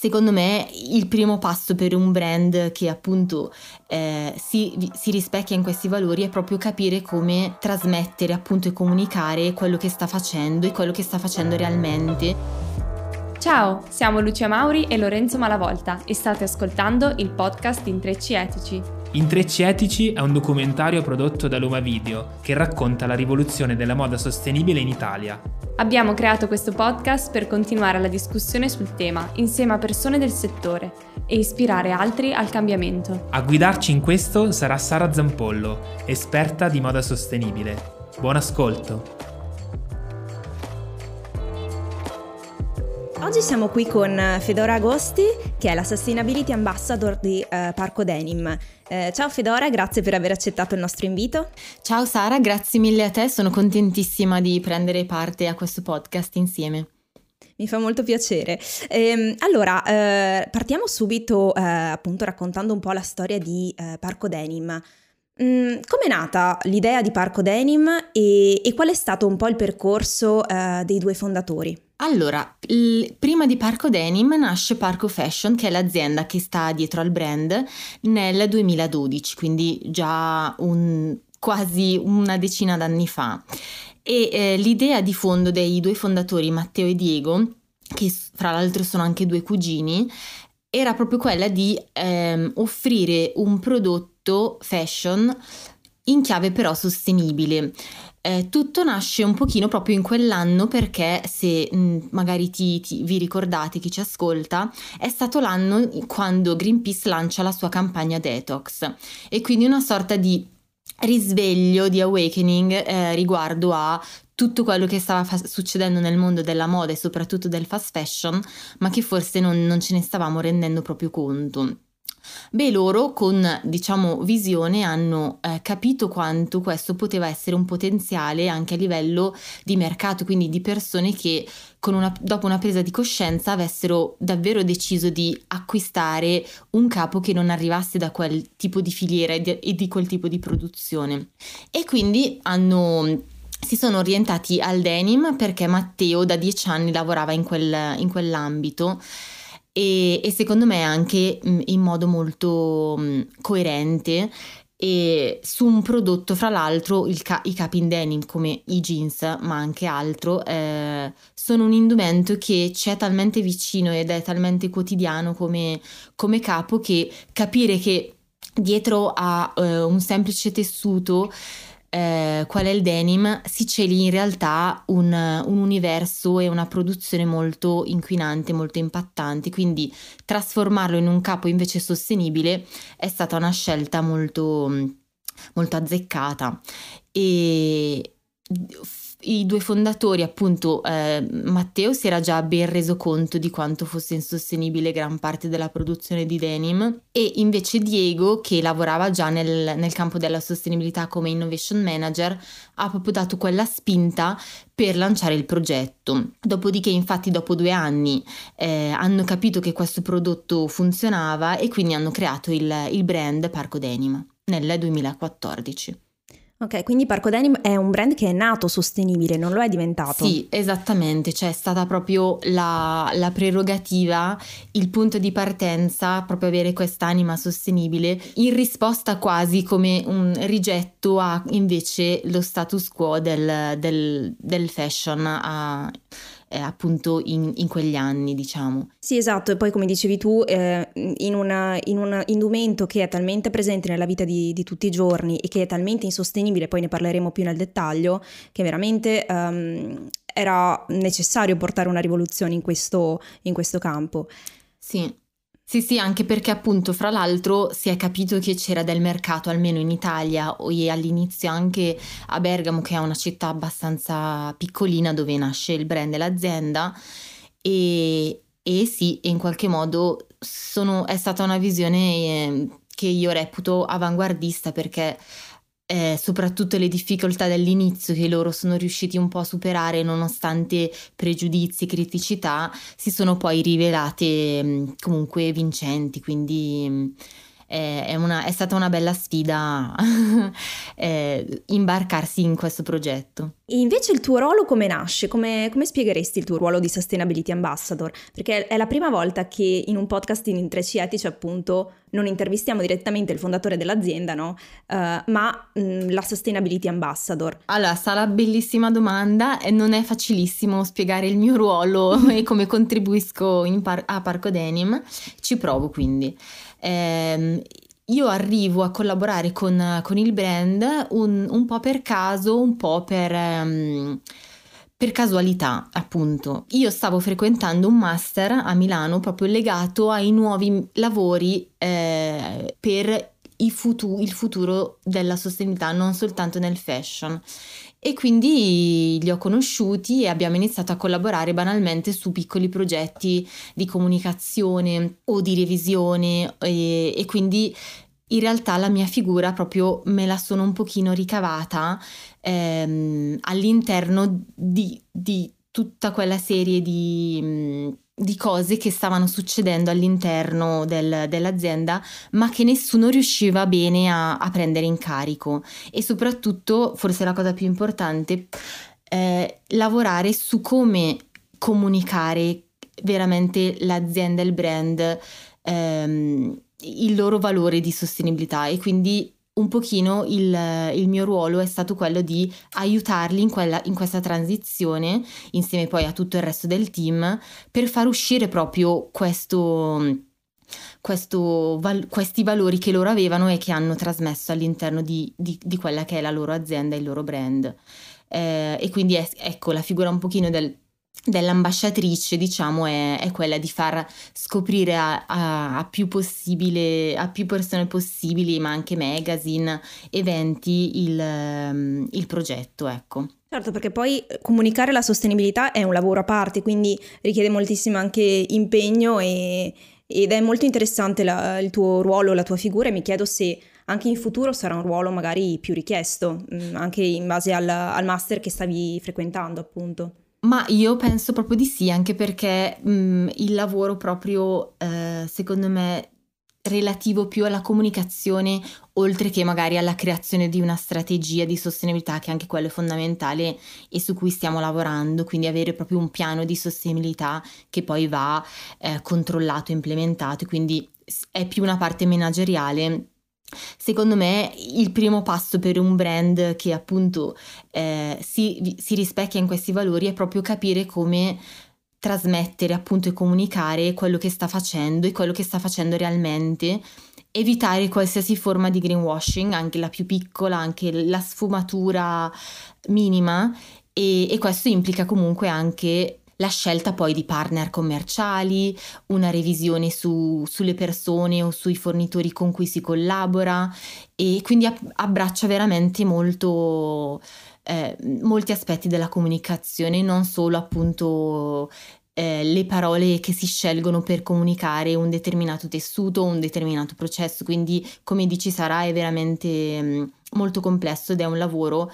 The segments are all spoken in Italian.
secondo me il primo passo per un brand che appunto eh, si, si, rispecchia in questi valori è proprio capire come trasmettere appunto e comunicare quello che sta facendo e quello che sta facendo realmente. Ciao, siamo Lucia Mauri e Lorenzo Malavolta e state ascoltando il podcast Intrecci Etici. Intrecci Etici è un documentario prodotto da Luma Video che racconta la rivoluzione della moda sostenibile in Italia. Abbiamo creato questo podcast per continuare la discussione sul tema insieme a persone del settore e ispirare altri al cambiamento. A guidarci in questo sarà Sara Zampollo, esperta di moda sostenibile. Buon ascolto! Oggi siamo qui con Fedora Agosti, che è la Sustainability Ambassador di uh, Parco Denim. Uh, ciao Fedora, grazie per aver accettato il nostro invito. Ciao Sara, grazie mille a te, sono contentissima di prendere parte a questo podcast insieme. Mi fa molto piacere. Ehm, allora, eh, partiamo subito eh, appunto raccontando un po' la storia di eh, Parco Denim. Mm, Come è nata l'idea di Parco Denim e, e, qual è stato un po' il percorso eh, dei due fondatori? Allora, il, prima di Parco Denim nasce Parco Fashion, che è l'azienda che sta dietro al brand, nel 2012, quindi già un, quasi una decina d'anni fa. E eh, l'idea di fondo dei due fondatori, Matteo e Diego, che fra l'altro sono anche due cugini, era proprio quella di ehm, offrire un prodotto fashion in chiave però sostenibile. Eh, tutto nasce un pochino proprio in quell'anno perché se mh, mm, magari ti, ti, vi ricordate chi ci ascolta, è stato l'anno quando Greenpeace lancia la sua campagna Detox e quindi una sorta di risveglio, di awakening eh, riguardo a tutto quello che stava fa- succedendo nel mondo della moda e soprattutto del fast fashion, ma che forse non, non ce ne stavamo rendendo proprio conto. Beh, loro con, diciamo, visione hanno eh, capito quanto questo poteva essere un potenziale anche a livello di mercato, quindi di persone che una, dopo una presa di coscienza avessero davvero deciso di acquistare un capo che non arrivasse da quel tipo di filiera e di, e di quel tipo di produzione. E quindi hanno si sono orientati al denim perché Matteo da dieci anni lavorava in, quel, in quell'ambito e, e secondo me anche mh, in modo molto mh, coerente e su un prodotto fra l'altro ca- i capi in denim come i jeans ma anche altro eh, sono un indumento che ci è talmente vicino ed è talmente quotidiano come, come capo che capire che dietro a eh, un semplice tessuto eh, qual è il denim, si celi in realtà un, un, universo e una produzione molto inquinante, molto impattante, quindi trasformarlo in un capo invece sostenibile è stata una scelta molto, molto azzeccata. E i due fondatori, appunto, eh, Matteo si era già ben reso conto di quanto fosse insostenibile gran parte della produzione di denim e invece Diego, che lavorava già nel, nel campo della sostenibilità come innovation manager, ha proprio dato quella spinta per lanciare il progetto. Dopodiché, infatti, dopo due anni eh, hanno capito che questo prodotto funzionava e quindi hanno creato il, il brand Parco Denim nel 2014. Ok, quindi Parco Denim è un brand che è nato sostenibile, non lo è diventato? Sì, esattamente, cioè è stata proprio la, la prerogativa, il punto di partenza, proprio avere quest'anima sostenibile, in risposta quasi come un rigetto a invece lo status quo del, del, del fashion. A, eh, appunto in, in, quegli anni, diciamo. Sì, esatto, e poi come dicevi tu, eh, in, una, in, un indumento che è talmente presente nella vita di, di, tutti i giorni e che è talmente insostenibile, poi ne parleremo più nel dettaglio, che veramente um, era necessario portare una rivoluzione in questo, in questo campo. Sì, sì, sì, anche perché appunto fra l'altro si è capito che c'era del mercato almeno in Italia e all'inizio anche a Bergamo che è una città abbastanza piccolina dove nasce il brand e l'azienda. E, e sì, in qualche modo sono, è stata una visione eh, che io reputo avanguardista perché eh, soprattutto le difficoltà dell'inizio che loro sono riusciti un po' a superare nonostante pregiudizi e criticità, si sono poi rivelate mh, comunque vincenti, quindi mh, è, è, una, è stata una bella sfida eh, imbarcarsi in questo progetto. E invece il tuo ruolo come nasce? Come, come, spiegheresti il tuo ruolo di Sustainability Ambassador? Perché è la prima volta che in un podcast in Intrecci Etici appunto non intervistiamo direttamente il fondatore dell'azienda, no? Uh, ma mh, mm, la Sustainability Ambassador. Allora, sarà bellissima domanda e non è facilissimo spiegare il mio ruolo e come contribuisco par- a Parco Denim. Ci provo quindi. Eh, io arrivo a collaborare con, con il brand un, un, po' per caso, un po' per, um, per, casualità, appunto. Io stavo frequentando un master a Milano proprio legato ai nuovi lavori eh, per futu- il futuro della sostenibilità, non soltanto nel fashion. E quindi li ho conosciuti e abbiamo iniziato a collaborare banalmente su piccoli progetti di comunicazione o di revisione e, e quindi in realtà la mia figura proprio me la sono un pochino ricavata ehm, all'interno di, di, tutta quella serie di di cose che stavano succedendo all'interno del, dell'azienda, ma che nessuno riusciva bene a, a, prendere in carico. E soprattutto, forse la cosa più importante, eh, lavorare su come comunicare veramente l'azienda, il brand, ehm, il loro valore di sostenibilità e quindi un pochino il, il, mio ruolo è stato quello di aiutarli in, quella, in, questa transizione, insieme poi a tutto il resto del team, per far uscire proprio questo, questo, val, questi valori che loro avevano e che hanno trasmesso all'interno di, di, di quella che è la loro azienda, il loro brand. Eh, e quindi è, ecco la figura un pochino del dell'ambasciatrice, diciamo, è, è, quella di far scoprire a, a, a, più a più persone possibili, ma anche magazine, eventi, il, ehm, il progetto, ecco. Certo, perché poi comunicare la sostenibilità è un lavoro a parte, quindi richiede moltissimo anche impegno e, ed è molto interessante la, il tuo ruolo, la tua figura e mi chiedo se anche in futuro sarà un ruolo magari più richiesto, mm, anche in base al, al master che stavi frequentando appunto. Ma io penso proprio di sì, anche perché mh, mm, il lavoro proprio, eh, secondo me, relativo più alla comunicazione, oltre che magari alla creazione di una strategia di sostenibilità, che anche quello è fondamentale e su cui stiamo lavorando, quindi avere proprio un piano di sostenibilità che poi va eh, controllato, implementato, quindi è più una parte manageriale Secondo me il primo passo per un brand che appunto eh, si, si rispecchia in questi valori è proprio capire come trasmettere appunto e comunicare quello che sta facendo e quello che sta facendo realmente. Evitare qualsiasi forma di greenwashing, anche la più piccola, anche la sfumatura minima e, e questo implica comunque anche la scelta poi di partner commerciali, una revisione su, sulle persone o sui fornitori con cui si collabora e quindi abbraccia veramente molto, eh, molti aspetti della comunicazione, non solo appunto eh, le parole che si scelgono per comunicare un determinato tessuto, un determinato processo, quindi come dici Sara è veramente mh, mm, molto complesso ed è un lavoro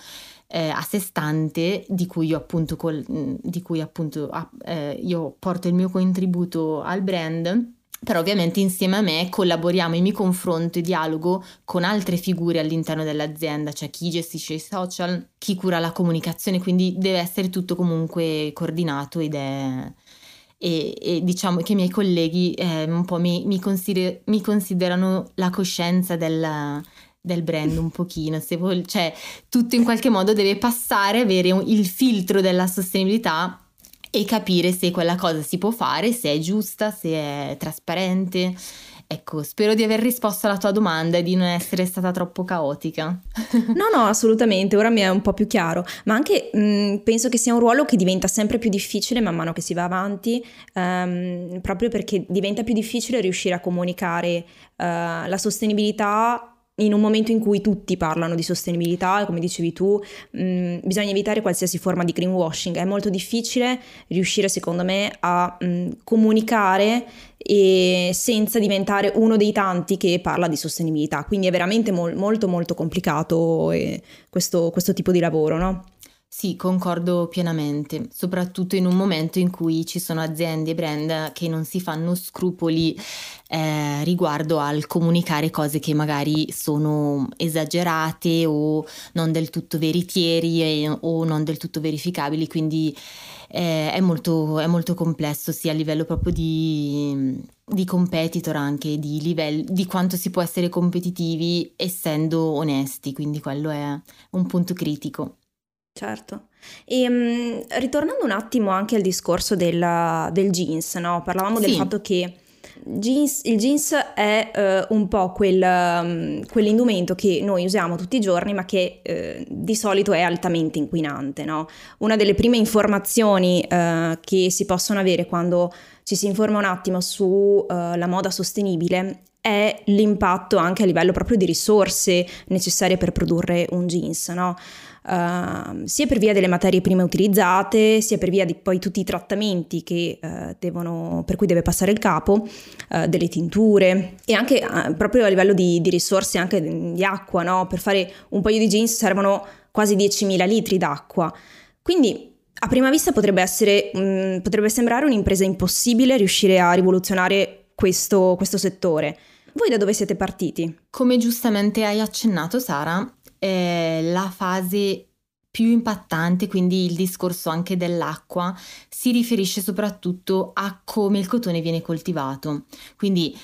eh, a sé stante di cui io appunto, col, di cui appunto eh, io porto il mio contributo al brand però ovviamente insieme a me collaboriamo e mi confronto e dialogo con altre figure all'interno dell'azienda, cioè chi gestisce i social, chi cura la comunicazione, quindi deve essere tutto comunque coordinato ed è... E, e diciamo che i miei colleghi eh, un po' mi, mi, consider- mi considerano la coscienza del, del brand un pochino, se vuol, cioè tutto in qualche modo deve passare, avere un, il filtro della sostenibilità e capire se quella cosa si può fare, se è giusta, se è trasparente. Ecco, spero di aver risposto alla tua domanda e di non essere stata troppo caotica. no, no, assolutamente, ora mi è un po' più chiaro, ma anche mh, mm, penso che sia un ruolo che diventa sempre più difficile man mano che si va avanti, um, proprio perché diventa più difficile riuscire a comunicare uh, la sostenibilità in un momento in cui tutti parlano di sostenibilità, come dicevi tu, mh, mm, bisogna evitare qualsiasi forma di greenwashing. È molto difficile riuscire, secondo me, a mh, mm, comunicare senza diventare uno dei tanti che parla di sostenibilità. Quindi è veramente mo- molto molto complicato eh, questo, questo tipo di lavoro, no? Sì, concordo pienamente, soprattutto in un momento in cui ci sono aziende e brand che non si fanno scrupoli eh, riguardo al comunicare cose che magari sono esagerate o non del tutto veritieri e, o non del tutto verificabili, quindi eh, è, molto, è, molto, complesso sia a livello proprio di, di competitor anche, di, livello, di quanto si può essere competitivi essendo onesti, quindi quello è un punto critico. Certo. E um, ritornando un attimo anche al discorso della, del jeans, no? parlavamo sì. del fatto che jeans, il jeans è uh, un po' quel, um, quell'indumento che noi usiamo tutti i giorni ma che uh, di solito è altamente inquinante. No? Una delle prime informazioni uh, che si possono avere quando ci si informa un attimo sulla moda sostenibile è l'impatto anche a livello proprio di risorse necessarie per produrre un jeans. No? Uh, sia per via delle materie prime utilizzate, sia per via di poi tutti i trattamenti che, uh, devono, per cui deve passare il capo, uh, delle tinture e anche proprio a livello di, di risorse anche di acqua, no? per fare un paio di jeans servono quasi 10.000 litri d'acqua. Quindi a prima vista potrebbe, essere, mh, mm, potrebbe sembrare un'impresa impossibile riuscire a rivoluzionare questo, questo settore. Voi da dove siete partiti? Come giustamente hai accennato, Sara, eh, la fase più impattante, quindi il discorso anche dell'acqua, si riferisce soprattutto a come il cotone viene coltivato. Quindi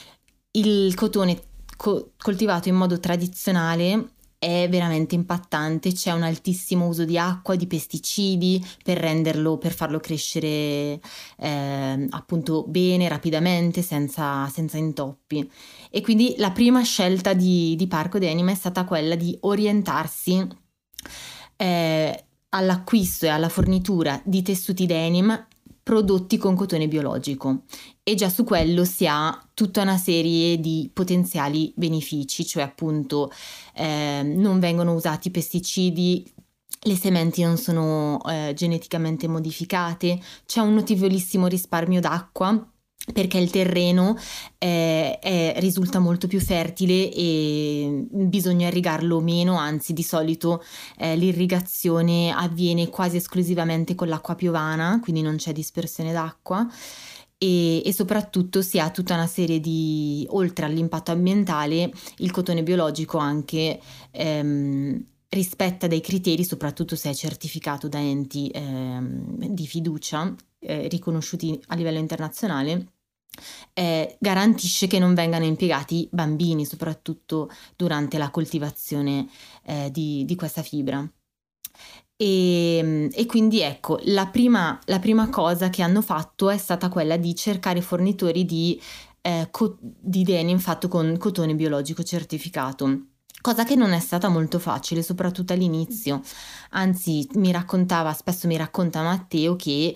il cotone co- coltivato in modo tradizionale è veramente impattante, c'è un altissimo uso di acqua, di pesticidi per renderlo, per farlo crescere eh, appunto bene, rapidamente, senza, senza, intoppi. E quindi la prima scelta di, di Parco Denim è stata quella di orientarsi eh, all'acquisto e alla fornitura di tessuti denim prodotti con cotone biologico. E già su quello si ha tutta una serie di potenziali benefici, cioè appunto eh, non vengono usati pesticidi, le sementi non sono eh, geneticamente modificate, c'è un notevolissimo risparmio d'acqua perché il terreno eh, è, risulta molto più fertile e bisogna irrigarlo meno, anzi di solito eh, l'irrigazione avviene quasi esclusivamente con l'acqua piovana, quindi non c'è dispersione d'acqua e, e soprattutto si ha tutta una serie di, oltre all'impatto ambientale, il cotone biologico anche ehm, rispetta dei criteri, soprattutto se è certificato da enti ehm, di fiducia eh, riconosciuti a livello internazionale, eh, garantisce che non vengano impiegati bambini, soprattutto durante la coltivazione eh, di, di, questa fibra. E, e quindi ecco, la prima, la prima, cosa che hanno fatto è stata quella di cercare fornitori di, eh, co- di denim fatto con cotone biologico certificato cosa che non è stata molto facile, soprattutto all'inizio. Anzi, mi raccontava, spesso mi racconta Matteo che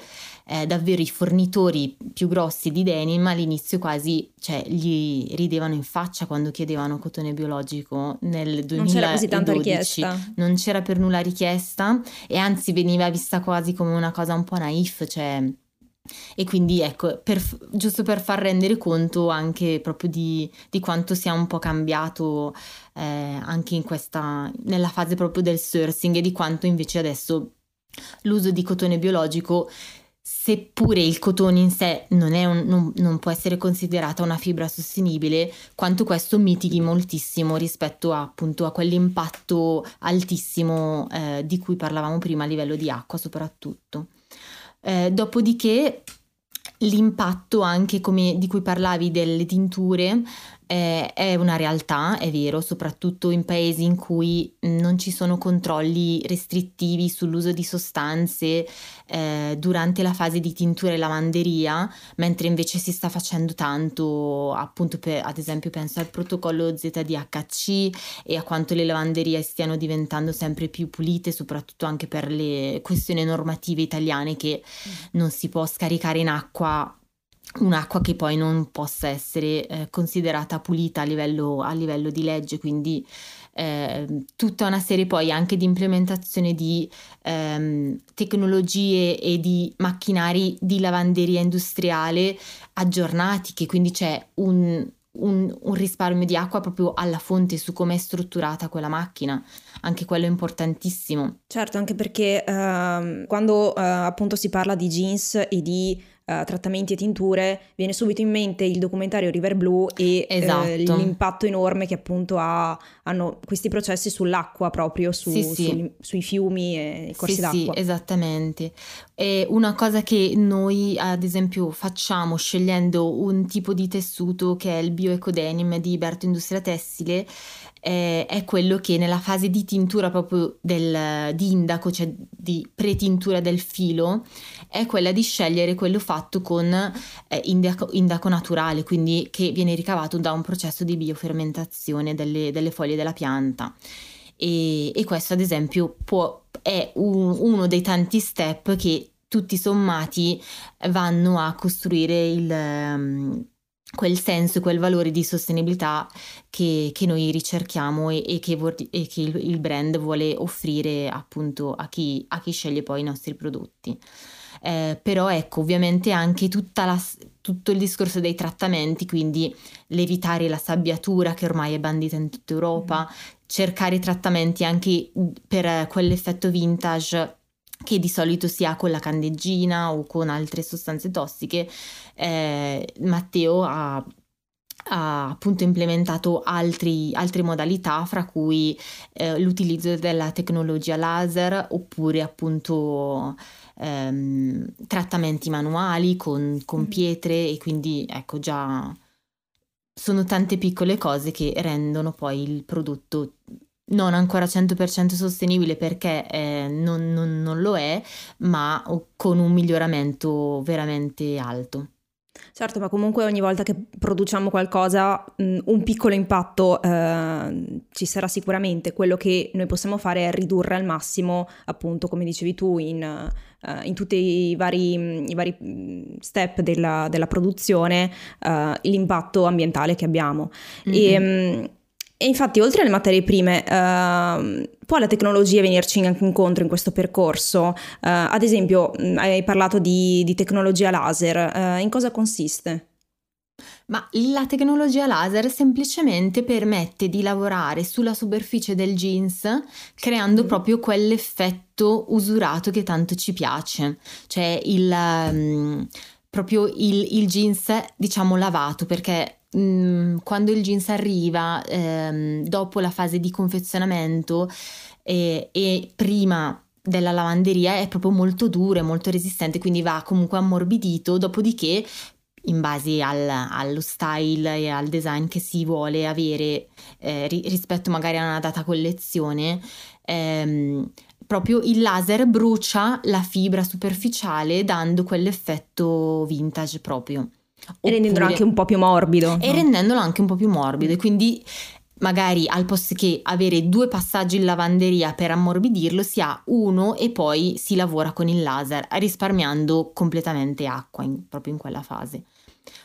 eh, davvero i fornitori più grossi di denim all'inizio quasi cioè, gli ridevano in faccia quando chiedevano cotone biologico nel 2012. Non c'era così tanta richiesta. Non c'era per nulla richiesta e anzi veniva vista quasi come una cosa un po' naif, cioè e quindi ecco, per, giusto per far rendere conto anche proprio di, di quanto sia un po' cambiato eh, anche in questa, nella fase proprio del sourcing e di quanto invece adesso l'uso di cotone biologico, seppure il cotone in sé non, un, non, non può essere considerata una fibra sostenibile, quanto questo mitighi moltissimo rispetto a, appunto a quell'impatto altissimo eh, di cui parlavamo prima a livello di acqua soprattutto. Eh, dopodiché l'impatto anche come di cui parlavi delle tinture eh, è una realtà, è vero, soprattutto in paesi in cui non ci sono controlli restrittivi sull'uso di sostanze eh, durante la fase di tintura e lavanderia, mentre invece si sta facendo tanto, appunto, per, ad esempio penso al protocollo ZDHC e a quanto le lavanderie stiano diventando sempre più pulite, soprattutto anche per le questioni normative italiane che mm. non si può scaricare in acqua un'acqua che poi non possa essere eh, considerata pulita a livello, a livello, di legge, quindi eh, tutta una serie poi anche di implementazione di ehm, tecnologie e di macchinari di lavanderia industriale aggiornati, che quindi c'è un, un, un, risparmio di acqua proprio alla fonte su come è strutturata quella macchina, anche quello è importantissimo. Certo, anche perché uh, quando uh, appunto si parla di jeans e di uh, trattamenti e tinture, viene subito in mente il documentario River Blue e esatto. uh, l'impatto enorme che appunto ha, hanno questi processi sull'acqua proprio, su, sì, sì. Sui, sui, fiumi e i corsi sì, d'acqua. Sì, esattamente. E una cosa che noi ad esempio facciamo scegliendo un tipo di tessuto che è il bioecodenim di Berto Industria Tessile eh, è quello che nella fase di tintura proprio del, di indaco, cioè di pretintura del filo, è quella di scegliere quello fatto con eh, indaco, indaco, naturale, quindi che viene ricavato da un processo di biofermentazione delle, delle foglie della pianta. E, e, questo ad esempio può, è un, uno dei tanti step che tutti sommati vanno a costruire il... Quel senso e quel valore di sostenibilità che, che noi ricerchiamo e, e, che, e che il, brand vuole offrire appunto a chi, a chi sceglie poi i nostri prodotti. Eh, però ecco, ovviamente anche la, tutto il discorso dei trattamenti, quindi l'evitare la sabbiatura che ormai è bandita in tutta Europa, mm. cercare trattamenti anche per quell'effetto vintage che di solito si ha con la candeggina o con altre sostanze tossiche, eh, Matteo ha, ha, appunto implementato altri, altre modalità, fra cui eh, l'utilizzo della tecnologia laser oppure appunto ehm, trattamenti manuali con, con mm. pietre e quindi ecco già sono tante piccole cose che rendono poi il prodotto non ancora 100% sostenibile perché eh, non, non, non lo è, ma con un miglioramento veramente alto. Certo, ma comunque ogni volta che produciamo qualcosa, mh, un piccolo impatto eh, ci sarà sicuramente. Quello che noi possiamo fare è ridurre al massimo, appunto, come dicevi tu, in, uh, in tutti i vari, i vari step della, della produzione, uh, l'impatto ambientale che abbiamo. Mm-hmm. E, mh, e infatti, oltre alle materie prime, uh, può la tecnologia venirci anche incontro in questo percorso? Uh, ad esempio, hai parlato di, di tecnologia laser, uh, in cosa consiste? Ma la tecnologia laser semplicemente permette di lavorare sulla superficie del jeans creando mm. proprio quell'effetto usurato che tanto ci piace, cioè il, um, proprio il, il jeans diciamo lavato perché Mm, quando il jeans arriva ehm, dopo la fase di confezionamento e, e prima della lavanderia è proprio molto duro, è molto resistente, quindi va comunque ammorbidito, dopodiché in base al, allo style e al design che si vuole avere eh, rispetto magari a una data collezione, ehm, proprio il laser brucia la fibra superficiale dando quell'effetto vintage proprio. E rendendolo anche un po' più morbido. E no? rendendolo anche un po' più morbido. E quindi magari al posto che avere due passaggi in lavanderia per ammorbidirlo, si ha uno e poi si lavora con il laser, risparmiando completamente acqua in, proprio in quella fase.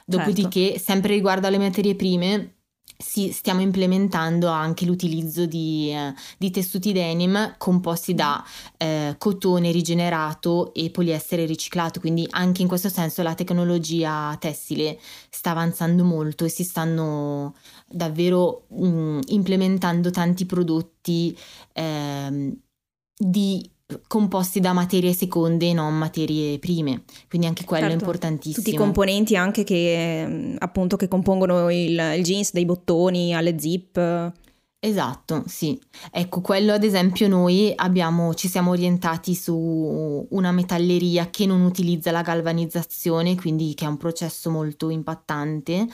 Dopodiché, certo. sempre riguardo alle materie prime, sì, stiamo implementando anche l'utilizzo di, eh, di tessuti denim composti da eh, cotone rigenerato e poliestere riciclato, quindi anche in questo senso la tecnologia tessile sta avanzando molto e si stanno davvero mh, mm, implementando tanti prodotti eh, di composti da materie seconde e non materie prime, quindi anche quello certo. è importantissimo. Tutti i componenti anche che appunto che compongono il, il jeans, dai bottoni alle zip. Esatto, sì. Ecco, quello ad esempio noi abbiamo, ci siamo orientati su una metalleria che non utilizza la galvanizzazione, quindi che è un processo molto impattante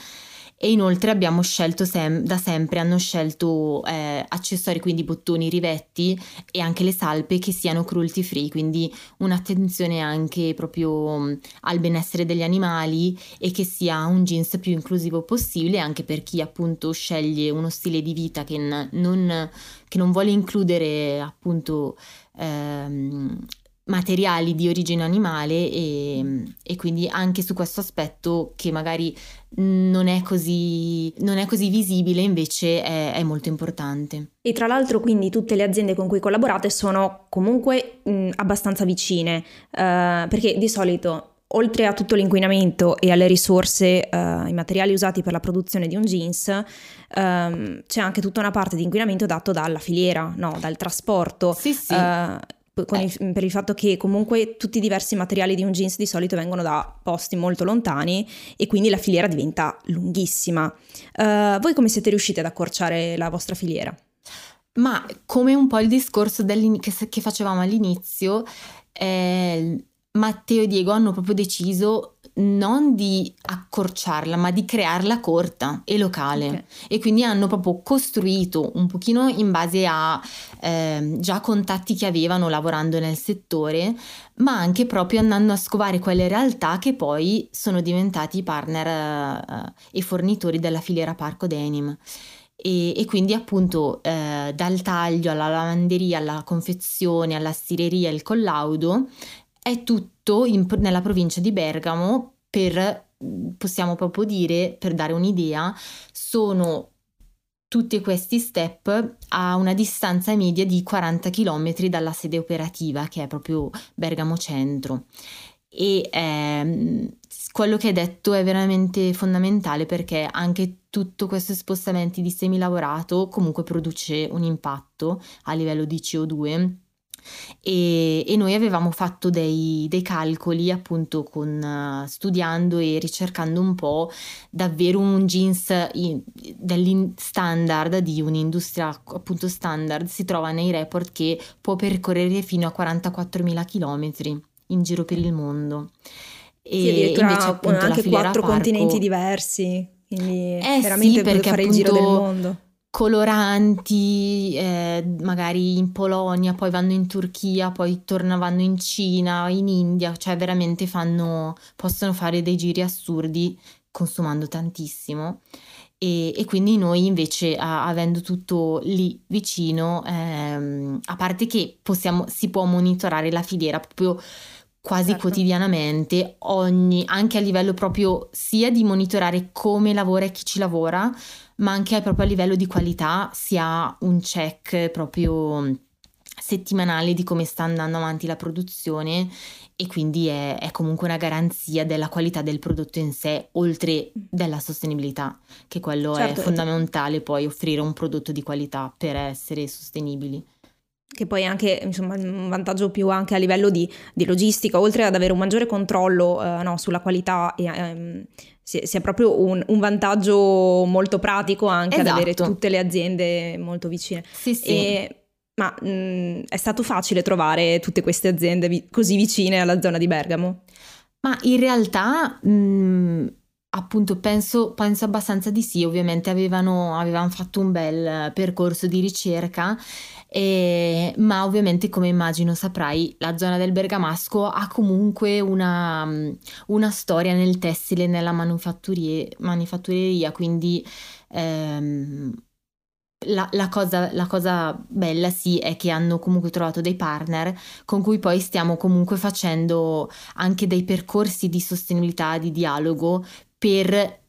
e inoltre abbiamo scelto sem- da sempre, hanno scelto eh, accessori, quindi bottoni, rivetti e anche le salpe che siano cruelty free, quindi un'attenzione anche proprio al benessere degli animali e che sia un jeans più inclusivo possibile anche per chi appunto sceglie uno stile di vita che non, che non vuole includere appunto ehm, materiali di origine animale e, e, quindi anche su questo aspetto che magari non è così, non è così visibile invece è, è, molto importante. E tra l'altro quindi tutte le aziende con cui collaborate sono comunque mh, abbastanza vicine uh, perché di solito oltre a tutto l'inquinamento e alle risorse, uh, i materiali usati per la produzione di un jeans, um, c'è anche tutta una parte di inquinamento dato dalla filiera, no? dal trasporto. Sì, sì. Uh, il, per il fatto che comunque tutti i diversi materiali di un jeans di solito vengono da posti molto lontani e quindi la filiera diventa lunghissima. Uh, voi come siete riusciti ad accorciare la vostra filiera? Ma come un po' il discorso che, che, facevamo all'inizio, eh, Matteo e Diego hanno proprio deciso non di accorciarla, ma di crearla corta e locale. Okay. E quindi hanno proprio costruito un pochino in base a eh, già contatti che avevano lavorando nel settore, ma anche proprio andando a scovare quelle realtà che poi sono diventati partner eh, e fornitori della filiera Parco Denim. E, e, quindi appunto eh, dal taglio alla lavanderia, alla confezione, alla stireria, il collaudo è tutto in, nella provincia di Bergamo per, possiamo proprio dire, per dare un'idea, sono tutti questi step a una distanza media di 40 km dalla sede operativa che è proprio Bergamo Centro. E ehm, quello che hai detto è veramente fondamentale perché anche tutto questo spostamento di semilavorato comunque produce un impatto a livello di CO2 e, e noi avevamo fatto dei, dei calcoli appunto con, uh, studiando e ricercando un po' davvero un jeans in, standard di un'industria appunto standard si trova nei report che può percorrere fino a 44.000 km in giro per il mondo. E sì, invece appunto anche quattro Parco... continenti diversi, quindi eh veramente sì, perché fare appunto, il giro del mondo coloranti, eh, magari in Polonia, poi vanno in Turchia, poi tornano in Cina, in India, cioè veramente fanno, possono fare dei giri assurdi consumando tantissimo. E, e quindi noi invece, a, avendo tutto lì vicino, ehm, a parte che possiamo, si può monitorare la filiera proprio quasi certo. quotidianamente, ogni, anche a livello proprio sia di monitorare come lavora e chi ci lavora, ma anche proprio a livello di qualità si ha un check proprio settimanale di come sta andando avanti la produzione e quindi è, è, comunque una garanzia della qualità del prodotto in sé, oltre della sostenibilità, che quello certo. è fondamentale poi offrire un prodotto di qualità per essere sostenibili che poi è anche insomma, un vantaggio più anche a livello di, di logistica, oltre ad avere un maggiore controllo eh, no, sulla qualità, e, ehm, si, si, è proprio un, un, vantaggio molto pratico anche esatto. ad avere esatto. tutte le aziende molto vicine. Sì, sì. E, ma mh, è stato facile trovare tutte queste aziende vi- così vicine alla zona di Bergamo? Ma in realtà mh, Appunto, penso, penso, abbastanza di sì, ovviamente avevano, avevano fatto un bel percorso di ricerca, e, ma ovviamente come immagino saprai la zona del Bergamasco ha comunque una, una storia nel tessile nella manifattureria, quindi ehm, la, la, cosa, la, cosa, bella sì è che hanno comunque trovato dei partner con cui poi stiamo comunque facendo anche dei percorsi di sostenibilità, di dialogo per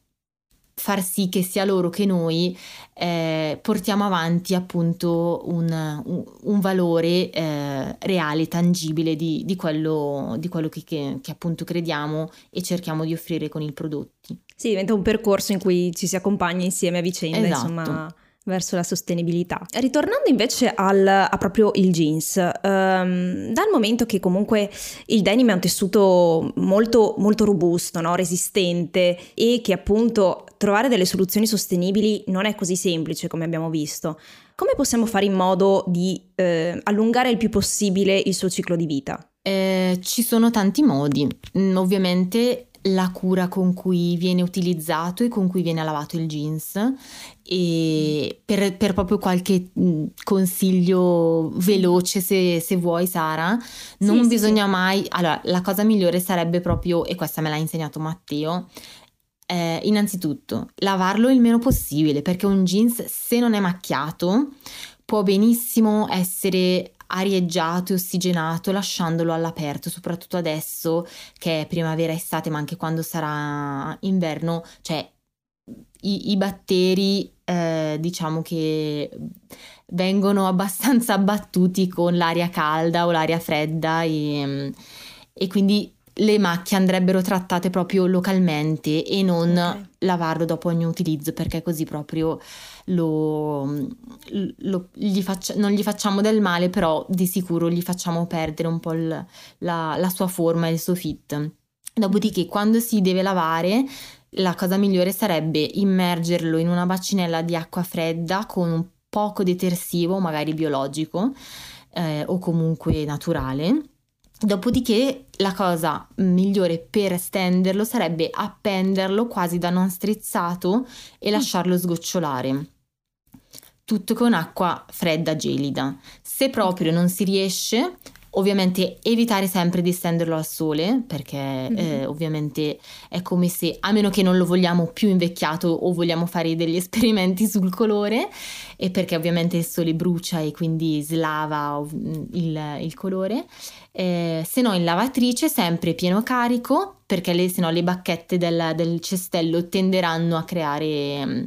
far sì che sia loro che noi eh, portiamo avanti appunto un, un, un valore eh, reale, tangibile di, di, quello, di quello che, che, che, appunto crediamo e cerchiamo di offrire con i prodotti. Sì, diventa un percorso in cui ci si accompagna insieme a vicenda, esatto. insomma verso la sostenibilità. Ritornando invece al, a proprio il jeans, um, dal momento che comunque il denim è un tessuto molto, molto robusto, no? resistente e che appunto trovare delle soluzioni sostenibili non è così semplice come abbiamo visto, come possiamo fare in modo di eh, allungare il più possibile il suo ciclo di vita? Eh, ci sono tanti modi, mm, ovviamente la cura con cui viene utilizzato e con cui viene lavato il jeans e per, per proprio qualche mm, consiglio veloce se, se vuoi Sara non sì, bisogna sì. mai allora la cosa migliore sarebbe proprio e questa me l'ha insegnato Matteo eh, innanzitutto lavarlo il meno possibile perché un jeans se non è macchiato può benissimo essere arieggiato e ossigenato lasciandolo all'aperto, soprattutto adesso che è primavera estate, ma anche quando sarà inverno, cioè i, i batteri eh, diciamo che vengono abbastanza abbattuti con l'aria calda o l'aria fredda e, e quindi le macchie andrebbero trattate proprio localmente e non Ok. lavarlo dopo ogni utilizzo perché così proprio lo, lo- gli faccia- non gli facciamo del male, però di sicuro gli facciamo perdere un po' il- la, la sua forma e il suo fit. Dopodiché, quando si deve lavare, la cosa migliore sarebbe immergerlo in una bacinella di acqua fredda con un poco detersivo, magari biologico eh, o comunque naturale. Dopodiché la cosa migliore per stenderlo sarebbe appenderlo quasi da non strizzato e lasciarlo sgocciolare. Tutto con acqua fredda gelida. Se proprio non si riesce, ovviamente evitare sempre di stenderlo al sole, perché eh, ovviamente è come se, a meno che non lo vogliamo più invecchiato o vogliamo fare degli esperimenti sul colore, e perché ovviamente il sole brucia e quindi slava ov- il, il colore. Eh, se no in lavatrice sempre pieno carico, perché le, se no le bacchette del, del cestello tenderanno a creare mm,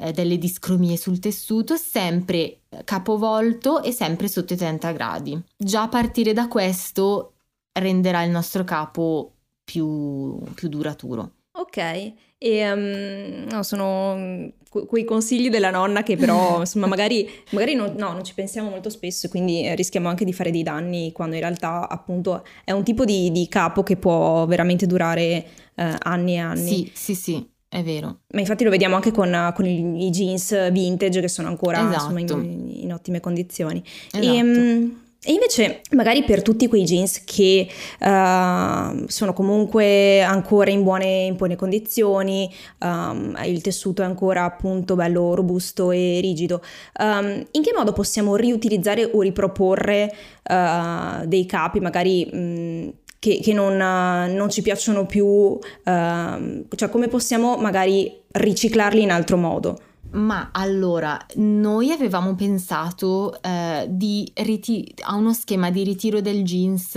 eh, delle discromie sul tessuto, sempre capovolto e sempre sotto i 30 gradi. Già a partire da questo renderà il nostro capo più, più duraturo. Ok, e ehm, no, sono mm, que- quei consigli della nonna che però insomma magari, magari non, no, non ci pensiamo molto spesso e quindi eh, rischiamo anche di fare dei danni quando in realtà appunto è un tipo di, di capo che può veramente durare eh, anni e anni. Sì, sì, sì, è vero. Ma infatti lo vediamo anche con, con i, i jeans vintage che sono ancora insomma, Esatto. in, in ottime condizioni. Esatto. E, mm, e invece, magari per tutti quei jeans che eh, sono comunque ancora in buone, in buone condizioni, ehm, il tessuto è ancora appunto bello robusto e rigido, ehm, in che modo possiamo riutilizzare o riproporre eh, dei capi magari mh, che, che non, eh, non ci piacciono più, ehm, cioè come possiamo magari riciclarli in altro modo? Ma allora, noi avevamo pensato eh, di riti- a uno schema di ritiro del jeans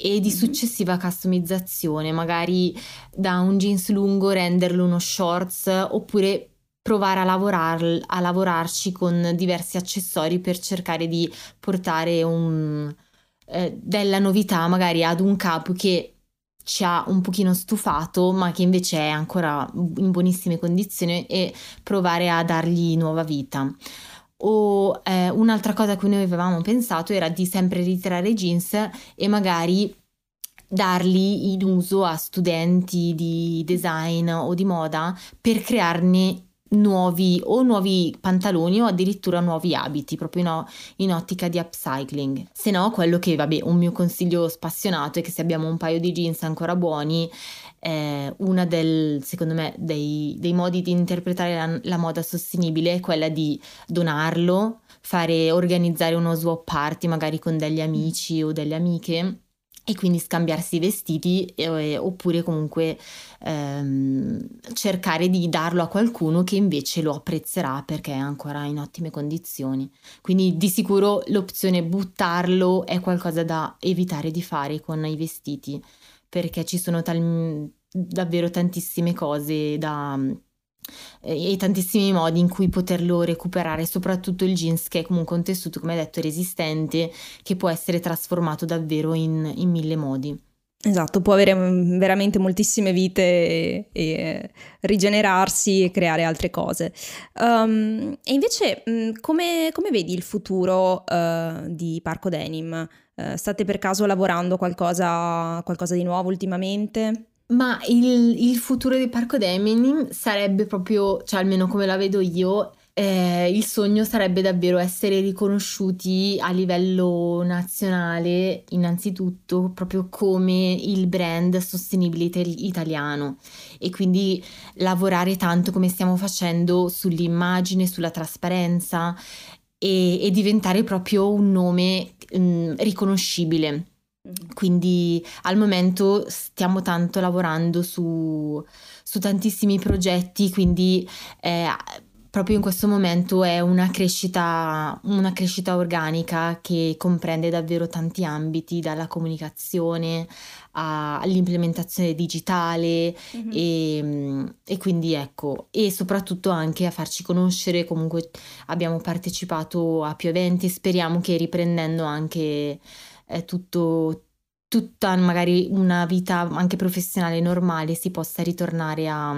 e di Mhm. successiva customizzazione, magari da un jeans lungo renderlo uno shorts oppure provare a, lavorar- a lavorarci con diversi accessori per cercare di portare un, eh, della novità magari ad un capo che ci ha un pochino stufato ma che invece è ancora in buonissime condizioni e provare a dargli nuova vita. O eh, un'altra cosa a cui noi avevamo pensato era di sempre ritirare i jeans e magari darli in uso a studenti di design o di moda per crearne nuovi o nuovi pantaloni o addirittura nuovi abiti, proprio in, in ottica di upcycling. Se no, quello che, vabbè, un mio consiglio spassionato è che se abbiamo un paio di jeans ancora buoni, eh, una del, secondo me, dei, dei modi di interpretare la, la moda sostenibile è quella di donarlo, fare, organizzare uno swap party magari con degli amici o delle amiche e quindi scambiarsi i vestiti eh, oppure comunque ehm, cercare di darlo a qualcuno che invece lo apprezzerà perché è ancora in ottime condizioni. Quindi di sicuro l'opzione buttarlo è qualcosa da evitare di fare con i vestiti perché ci sono tal- davvero tantissime cose da e tantissimi modi in cui poterlo recuperare, soprattutto il jeans che è comunque un tessuto, come detto, resistente, che può essere trasformato davvero in, in mille modi. Esatto, può avere mm, veramente moltissime vite e, e rigenerarsi e creare altre cose. Um, e invece, mm, come, come vedi il futuro uh, di Parco Denim? Uh, state per caso lavorando qualcosa, qualcosa di nuovo ultimamente? Ma il, il futuro del Parco Denim sarebbe proprio, cioè almeno come la vedo io, eh, il sogno sarebbe davvero essere riconosciuti a livello nazionale, innanzitutto, proprio come il brand sostenibile ital- italiano e quindi lavorare tanto come stiamo facendo sull'immagine, sulla trasparenza e, e diventare proprio un nome mm, riconoscibile. Quindi al momento stiamo tanto lavorando su, su tantissimi progetti, quindi eh, proprio in questo momento è una crescita, una crescita organica che comprende davvero tanti ambiti, dalla comunicazione a- all'implementazione digitale Mhm. e, e quindi ecco, e soprattutto anche a farci conoscere, comunque abbiamo partecipato a più eventi, speriamo che riprendendo anche eh, tutto, tutta magari una vita anche professionale normale si possa ritornare a,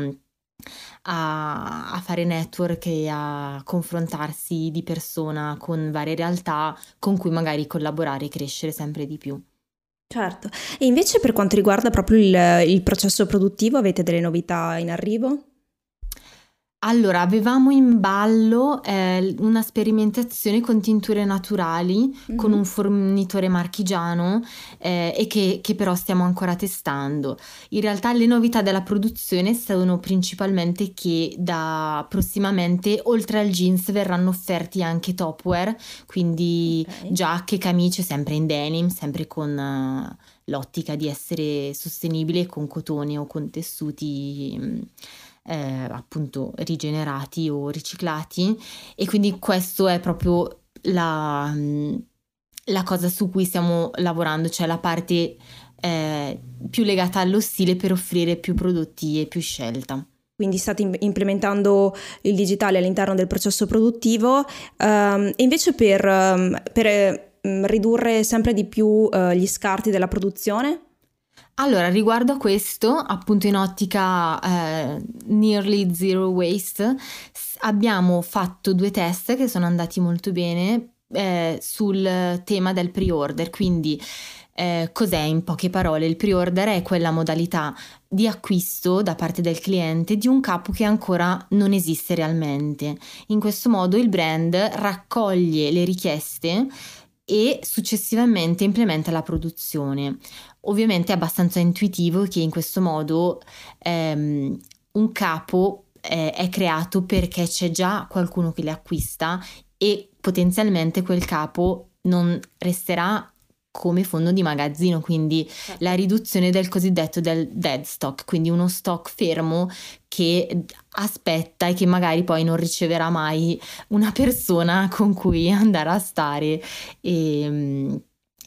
a, a, fare network e a confrontarsi di persona con varie realtà con cui magari collaborare e crescere sempre di più. Certo, e invece per quanto riguarda proprio il, il processo produttivo avete delle novità in arrivo? Allora, avevamo in ballo eh, una sperimentazione con tinture naturali mm-hmm. con un fornitore marchigiano eh, e che, che, però stiamo ancora testando. In realtà le novità della produzione sono principalmente che da prossimamente oltre al jeans verranno offerti anche topwear, quindi okay. giacche, camicie sempre in denim, sempre con uh, l'ottica di essere sostenibile con cotone o con tessuti. Eh, appunto rigenerati o riciclati e quindi questo è proprio la, mm, la cosa su cui stiamo lavorando, cioè la parte eh, più legata allo stile per offrire più prodotti e più scelta quindi state implementando il digitale all'interno del processo produttivo um, e invece per, um, per um, ridurre sempre di più uh, gli scarti della produzione? Allora, riguardo a questo, appunto in ottica eh, nearly zero waste, abbiamo fatto due test che sono andati molto bene eh, sul tema del pre-order, quindi eh, cos'è in poche parole? Il pre-order è quella modalità di acquisto da parte del cliente di un capo che ancora non esiste realmente. In questo modo il brand raccoglie le richieste e successivamente implementa la produzione. Ovviamente è abbastanza intuitivo che in questo modo ehm, un capo eh, è creato perché c'è già qualcuno che le acquista e potenzialmente quel capo non resterà come fondo di magazzino, quindi certo. la riduzione del cosiddetto del dead stock, quindi uno stock fermo che aspetta e che magari poi non riceverà mai una persona con cui andare a stare e ehm,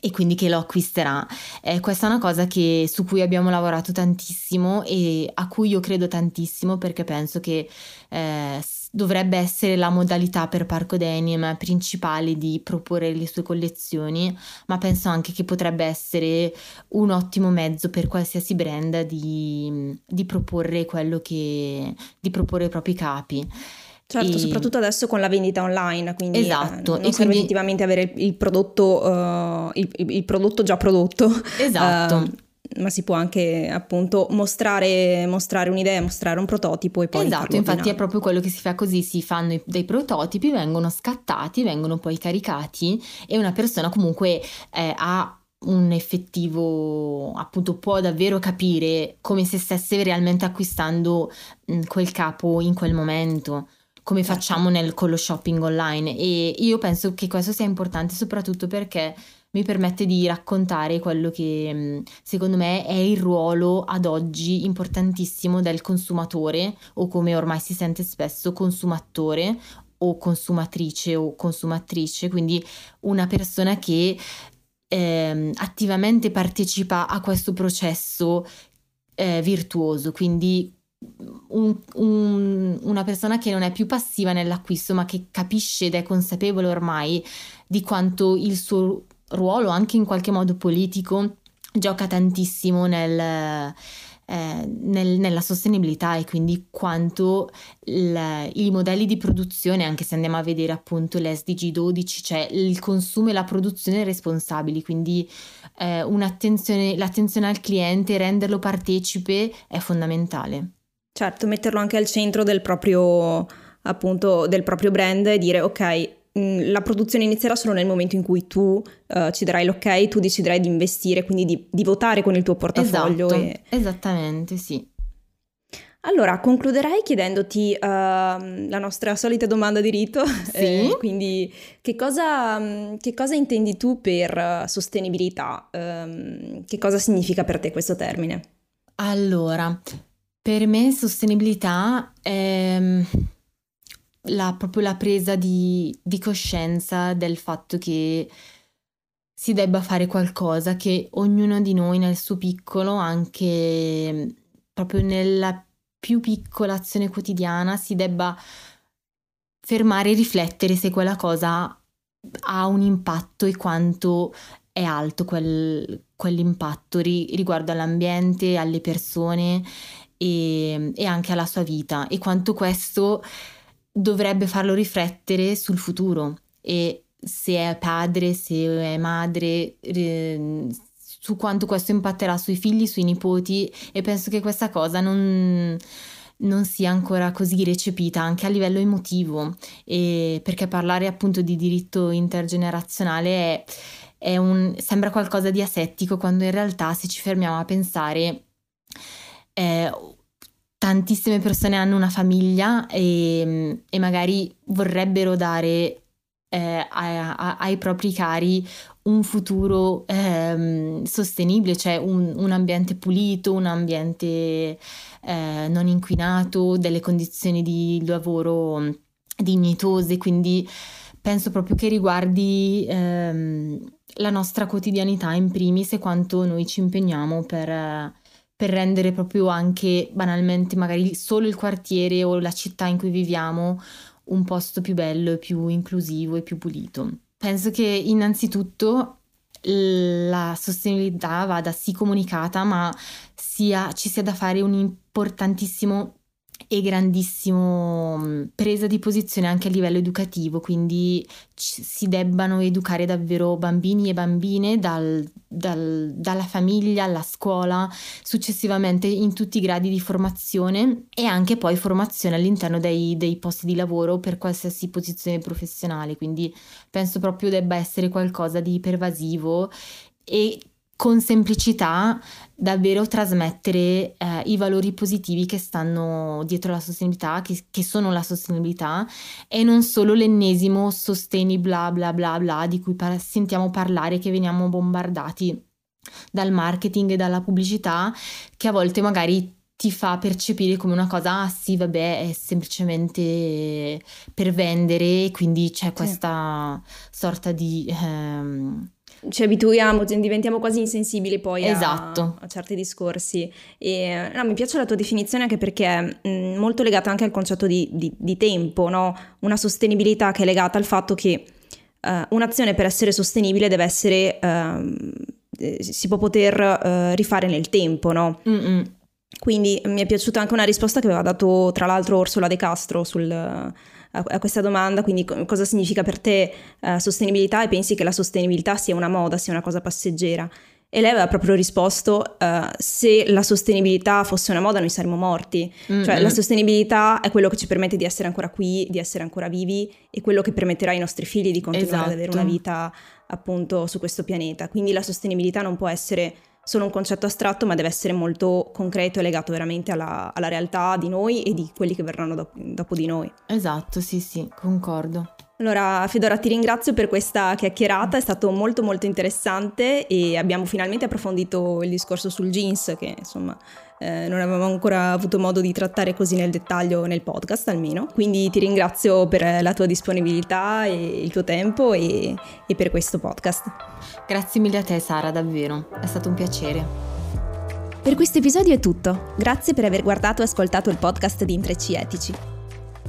e quindi che lo acquisterà. Eh, questa è una cosa che, su cui abbiamo lavorato tantissimo e a cui io credo tantissimo perché penso che eh, dovrebbe essere la modalità per Parco Denim principale di proporre le sue collezioni, ma penso anche che potrebbe essere un ottimo mezzo per qualsiasi brand di, di proporre quello che di proporre i propri capi. Certo, e... soprattutto adesso con la vendita online, quindi esatto. eh, non e serve effettivamente avere il prodotto, uh, il, il, prodotto già prodotto. Esatto. Uh, ma si può anche appunto mostrare, mostrare, un'idea, mostrare un prototipo e poi... Esatto, infatti è proprio quello che si fa così, si fanno dei prototipi, vengono scattati, vengono poi caricati e una persona comunque eh, ha un effettivo, appunto può davvero capire come se stesse realmente acquistando quel capo in quel momento come facciamo nel, con lo shopping online. E io penso che questo sia importante soprattutto perché mi permette di raccontare quello che mm, secondo me è il ruolo ad oggi importantissimo del consumatore o come ormai si sente spesso consumatore o consumatrice o consumatrice, quindi una persona che eh, attivamente partecipa a questo processo eh, virtuoso, quindi un, un, una persona che non è più passiva nell'acquisto, ma che capisce ed è consapevole ormai di quanto il suo ruolo, anche in qualche modo politico, gioca tantissimo nel, eh, nel, nella sostenibilità e quindi quanto il, i modelli di produzione, anche se andiamo a vedere appunto l'SDG 12, cioè il consumo e la produzione responsabili, quindi eh, l'attenzione al cliente, renderlo partecipe è fondamentale. Certo, metterlo anche al centro del proprio, appunto, del proprio brand e dire ok, mm, la produzione inizierà solo nel momento in cui tu uh, ci darai l'ok, tu deciderai di investire, quindi di, di votare con il tuo portafoglio. Esatto, e... Esattamente, sì. Allora, concluderei chiedendoti uh, la nostra solita domanda di rito. Sì. Eh, quindi, che cosa, mm, che cosa, intendi tu per uh, sostenibilità? Um, che cosa significa per te questo termine? Allora, per me sostenibilità è mm, la, proprio la presa di, di coscienza del fatto che si debba fare qualcosa, che ognuno di noi nel suo piccolo, anche mm, proprio nella più piccola azione quotidiana, si debba fermare e riflettere se quella cosa ha un impatto e quanto è alto quel, quell'impatto ri, riguardo all'ambiente, alle persone e, e anche alla sua vita e quanto questo dovrebbe farlo riflettere sul futuro. E se è padre, se è madre, su quanto questo impatterà sui figli, sui nipoti e penso che questa cosa non, non sia ancora così recepita anche a livello emotivo. E perché parlare appunto di diritto intergenerazionale è, è un, sembra qualcosa di asettico quando in realtà se ci fermiamo a pensare eh, tantissime persone hanno una famiglia e, e magari vorrebbero dare eh, a, a, ai propri cari un futuro ehm, sostenibile, cioè un, un, ambiente pulito, un ambiente eh, non inquinato, delle condizioni di lavoro dignitose, quindi penso proprio che riguardi ehm, la nostra quotidianità in primis e quanto noi ci impegniamo per per rendere proprio anche banalmente magari solo il quartiere o la città in cui viviamo un posto più bello più inclusivo e più pulito. Penso che innanzitutto la sostenibilità vada sì comunicata, ma sia, ci sia da fare un importantissimo e grandissimo mm, presa di posizione anche a livello educativo, quindi si debbano educare davvero bambini e bambine dal, dal, dalla famiglia alla scuola, successivamente in tutti i gradi di formazione e anche poi formazione all'interno dei, dei posti di lavoro per qualsiasi posizione professionale, quindi penso proprio debba essere qualcosa di pervasivo e con semplicità davvero trasmettere eh, i valori positivi che stanno dietro la sostenibilità, che, che, sono la sostenibilità e non solo l'ennesimo sosteni bla bla bla bla di cui par- sentiamo parlare, che veniamo bombardati dal marketing e dalla pubblicità, che a volte magari ti fa percepire come una cosa, ah sì, vabbè, è semplicemente per vendere, quindi c'è questa sì. sorta di... Ehm, ci abituiamo, diventiamo quasi insensibili poi esatto. a, a, certi discorsi. E, no, mi piace la tua definizione anche perché è mh, molto legata anche al concetto di, di, di tempo, no? una sostenibilità che è legata al fatto che uh, un'azione per essere sostenibile deve essere, uh, si può poter uh, rifare nel tempo. No? Quindi mi è piaciuta anche una risposta che aveva dato tra l'altro Orsola De Castro sul a, questa domanda, quindi cosa significa per te uh, sostenibilità e pensi che la sostenibilità sia una moda, sia una cosa passeggera. E lei aveva proprio risposto: uh, se la sostenibilità fosse una moda, noi saremmo morti. Mm-hmm. Cioè, la sostenibilità è quello che ci permette di essere ancora qui, di essere ancora vivi, e quello che permetterà ai nostri figli di continuare esatto. ad avere una vita appunto su questo pianeta. Quindi la sostenibilità non può essere solo un concetto astratto, ma deve essere molto concreto e legato veramente alla, alla realtà di noi e di quelli che verranno dopo, dopo di noi. Esatto, sì, sì, concordo. Allora Fedora ti ringrazio per questa chiacchierata, è stato molto molto interessante e abbiamo finalmente approfondito il discorso sul jeans che insomma eh, non avevamo ancora avuto modo di trattare così nel dettaglio nel podcast almeno. Quindi ti ringrazio per la tua disponibilità e il tuo tempo e, e per questo podcast. Grazie mille a te Sara, davvero, è stato un piacere. Per questo episodio è tutto. Grazie per aver guardato e ascoltato il podcast di Intrecci Etici.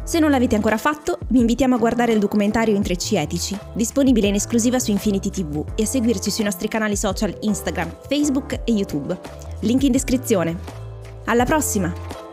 Se non l'avete ancora fatto, vi invitiamo a guardare il documentario Intrecci Etici, disponibile in esclusiva su Infinity TV e a seguirci sui nostri canali social Instagram, Facebook e YouTube. Link in descrizione. Alla prossima!